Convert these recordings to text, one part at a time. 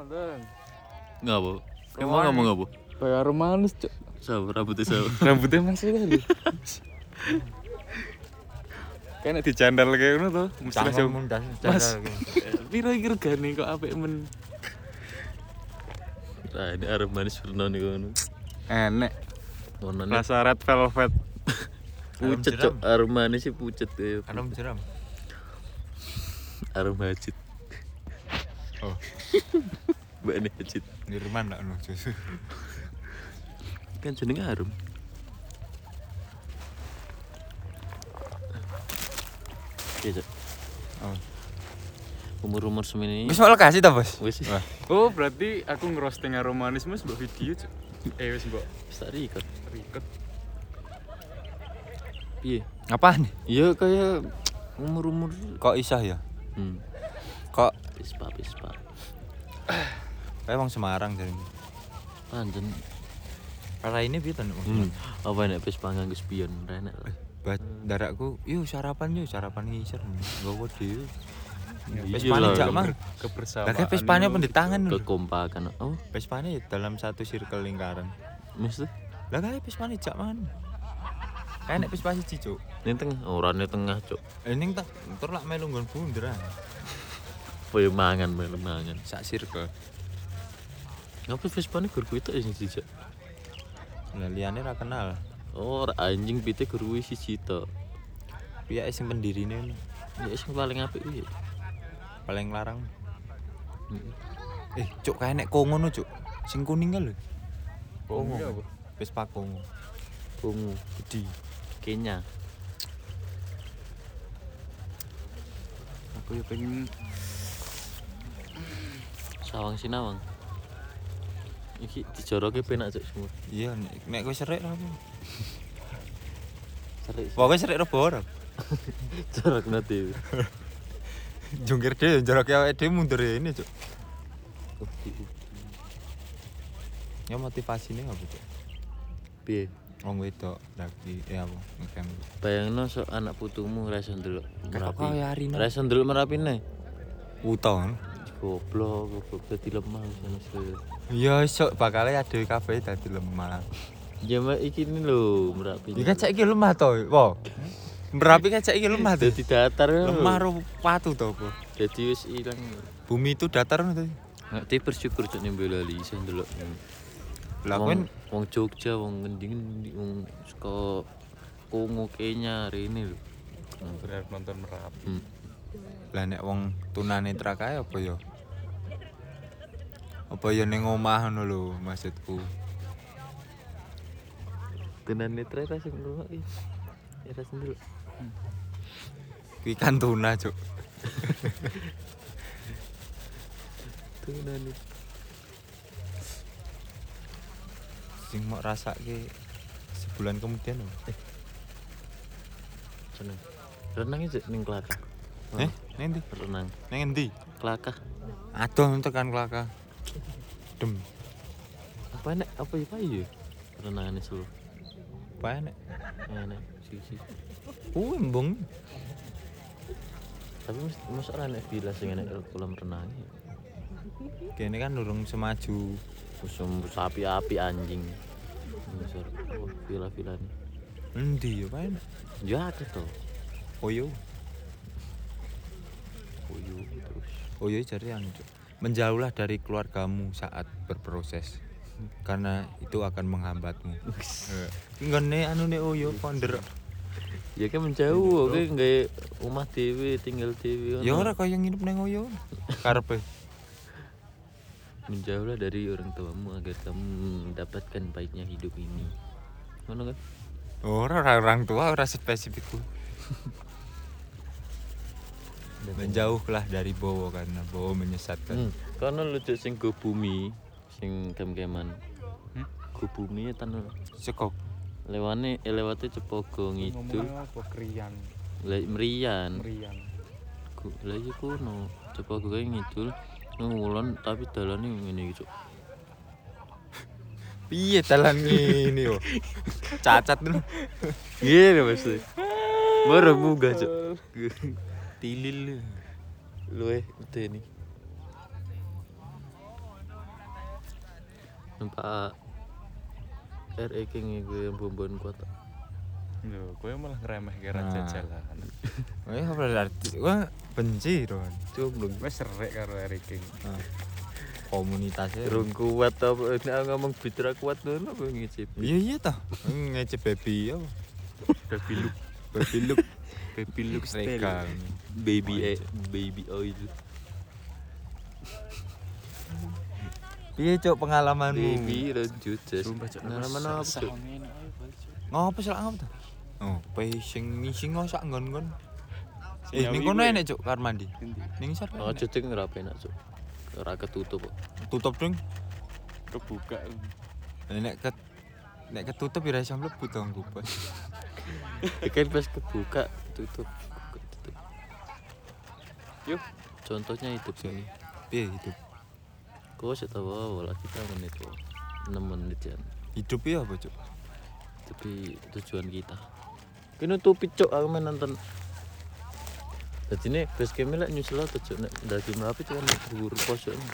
Nonton. Ngapa? Emang ngomong apa? Kayak romanis, Cuk. Sabar rambutnya sabar. Rambutnya masih kali. Kayak nek dicandal kayak ngono to, mesti langsung mundas. Mas. Piro iki regane kok apik men. Nah, ini arep manis pernah nih kono. Enek. Nih Rasa red velvet. pucet cok. Arep manis sih pucet ya. Anom jeram. Arep hajit. Oh, Mbak ini hajit. Nirman lah no susu. Kan jenenge harum. Iya, Cok. Oh. Umur-umur semini Wis mau kasih ta, Bos? wis. Oh, berarti aku ngerosting aromanis mas mbok video, Cuk. Eh wis mbok wis tak record. record. Piye? Apaan? Iya kayak umur-umur Kok isah ya? hmm. Kok Pispa, pispa. Kayak wong Semarang jadi. Panjen. Para ini piye wong Hmm. Apa nek pispa nganggo spion renek. Bat darakku, yuk sarapan yuk, sarapan ngisor. Gowo dhewe. Iya lah, jak mang. Kebersamaan. Lah itu. pun di tangan lho. Kekompakan. Oh, Vespane dalam satu circle lingkaran. mesti Lah kayak Vespane jak man. Kayak nek Vespa siji, Cuk. Ning tengah, ora ning tengah, Cok. Eh ning tak tur lak melu nggon bunder ah. Ya mangan, melu mangan. Sak circle. Ngapa Vespa ini gur kuwi tok sing jijak? Lah liyane ra kenal. Oh, anjing pite gur kuwi siji tok. Piye sing pendirine ngono. Ya sing paling apik kuwi. paling larang. Eh, Cuk, kayak nek kongo no, Cuk. Sing kuning kan lho. Kongo? Vespa kongo. Kungu Gede. Kenya. Aku ya pengen Sawang Sinawang. Iki dijoroke penak cuk semua. Iya, nek kowe serik ra apa? Serik. Pokoke serik rebo ora. Jorok nanti. Jungkir dhewe jorok awake dhewe mundur ini, Cuk. Ya motivasinya apa, Cuk? Piye? Wong wedok lagi ya apa ngkem. Bayangno sok anak putumu ra iso ndelok Merapi. kaya. Ra iso ndelok Merapine. Uton. Goblok, goblok dadi lemah saya. Ya iso bakale ade kabeh dadi lemah. Ya mbak iki ini lho Merapi. Iki kan saiki lemah to, wo. Merapi kan saiki lemah to. dadi datar. Lemah ro patu to apa? Dadi wis ilang. Bumi itu datar ngono to. Ngerti bersyukur cuk ning Boyolali iso ndelok. Lah Wong- kowe wong Jogja, wong ngendi-ngendi, wong saka Kongo Kenya rene lho. bener nonton merapi. Hmm. lah nek wong tunanetra kae apa ya? Apa ya ning omah ngono lho maksudku. Tenan netra ra sing ngrungoki. Ya ra sendel. Kuwi kan tuna, Cuk. Tenan Sing mau rasake sebulan kemudian lho. seneng. Renang aja ning Klakah. Eh, ndi? Renang. Ning endi? Klakah. Adoh tekan kelaka. Dem. Apa nek apa ya Pak ya? Renangane solo. Apa nek? Enak sisi. Kuwi embung. Tapi ora nek villa sing enak kolam renang. Kene kan durung semaju. Kusum sapi api anjing. Misal oh, villa-villa nih. Endi ya, nek? Ya ada tuh. Oyo. Oyo terus. Oyo jare anu, Cuk. Menjauhlah dari keluargamu saat berproses. Karena itu akan menghambatmu. Ngene anu nek oyo ponder. Ya kan menjauh, oke nggak rumah dewe tinggal dewe. Ya ora kaya nginep ning oyo. Karepe. Menjauhlah dari orang tuamu agar kamu mendapatkan baiknya hidup ini. Mana kan? Ora ora orang tua ora spesifik ku. Menjauhlah dari Bowo karena Bowo menyesatkan. Hmm. Karena lucu sing go bumi, sing kem-keman. Hmm? Go bumi ya tanah Sekok. lewane eh, lewate cepogo ngidul Ngomongnya apa krian, le merian merian. Ku- lah iya kuno cepogo kae ngidul ngulon tapi dalane ngene iki Cuk. Piye dalan ngene yo. Cacat dulu. Gini pasti. Baru buka cok. Tilil. Lu eh udah nih. numpak RE King iku yang bombon kuat Lho, kowe malah ngeremeh kira Nah. jajalan. Wah, apa berarti? Wah, benci Ron. cumlung Wes serek karo Eric King. Nah, komunitasnya. Rung kuat apa nek ngomong bitra kuat dulu gue ngicip Iya iya toh. Ngece baby apa? Baby look, Baby look baby look style. regal. baby eh, baby oil Piye cok pengalamanmu? baby cok. nah mana apa cok Ngopo sih ngopo tuh? Oh, pacing missing kok sak nggon-nggon. Eh, ning kono enek cok kamar mandi. Ning sar. oh cedek ngerapain nak cok ora ketutup kok Tutup dong. Kebuka. Nek ket nek ketutup ya iso mlebu to nggo kan pas kebuka tutup Buka, tutup Yuk, contohnya hidup sini Piye hidup? kau sih tahu lah kita menit kok enam menit ya Hidup ya apa cok? tapi tujuan kita kini tuh picok aku main nonton jadi ini base game lah nyusul tuh cok dagi merapi cuman buru ini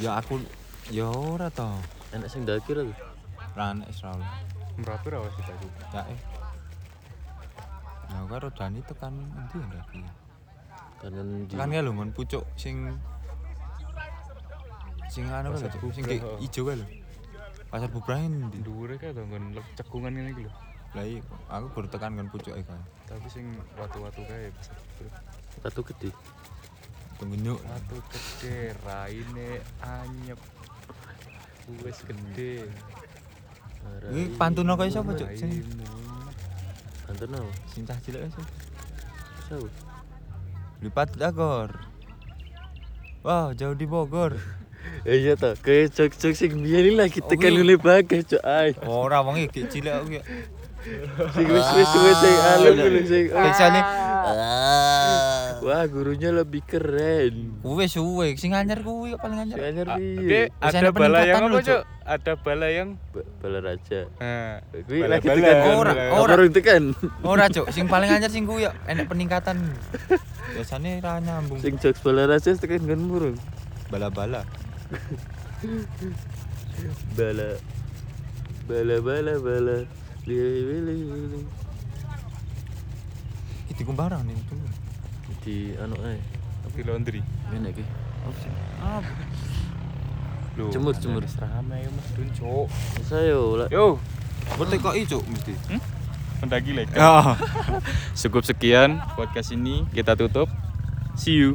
Ya aku ya ora to. enak sing daki lah tuh Ra enek selalu. Berapa rawa kita? Ya eh. Ya karo Dani tekan endi ya lagi? karena di Kan ya lho ngon pucuk sing sing anu Pasar lho sing Bubrah, oh. ijo kae lho. Pasar Bubrahin ndi? Dhuwure kae to nggon cekungan ngene iki lho. Lah iya, aku baru tekan kan pucuk kae. Tapi sing watu-watu kae besar. batu gede Tunggu Watu gede, raine anyep. Wes gede. Iki pantuna kaya sapa cuk? Sing. Banten apa? sing cah cilik sing Siapa? lipat Dagor. Wah, jauh di Bogor. Eh iya toh, kayak cok-cok sing biyen lagi tekan Oh, iya. oleh bagas cok ay. Ora wong iki cilik aku ya. Sing wis wis wis sing alum dulu sing. Biasane Wah, gurunya lebih keren. kuwi suwe, sing anyar kuwi kok paling anyar. Sing anyar Ah, piye? Oke, Wis ada bala yang apa, Cuk? Ada bala yang Ba- Bala Raja. Nah, Kuwi lagi tekan. Ora, ora. Tekan. Ora, Cuk, sing paling anyar sing kuwi ya enek peningkatan. Biasane ra nyambung. Sing jokes Bala Raja tekan kan murung. Bala-bala. Bala. Bala bala bala. Lili lili kumbarang nih tuh. Di anu ae. di laundry. Enak ki. Apa sih? Apa? Loh, Jemur, jemur. rame ya Mas Dun, Cuk. Saya lah. Yo, Kok TKI, Cuk, mesti. pendaki legal. Ah. Cukup sekian podcast ini kita tutup. See you.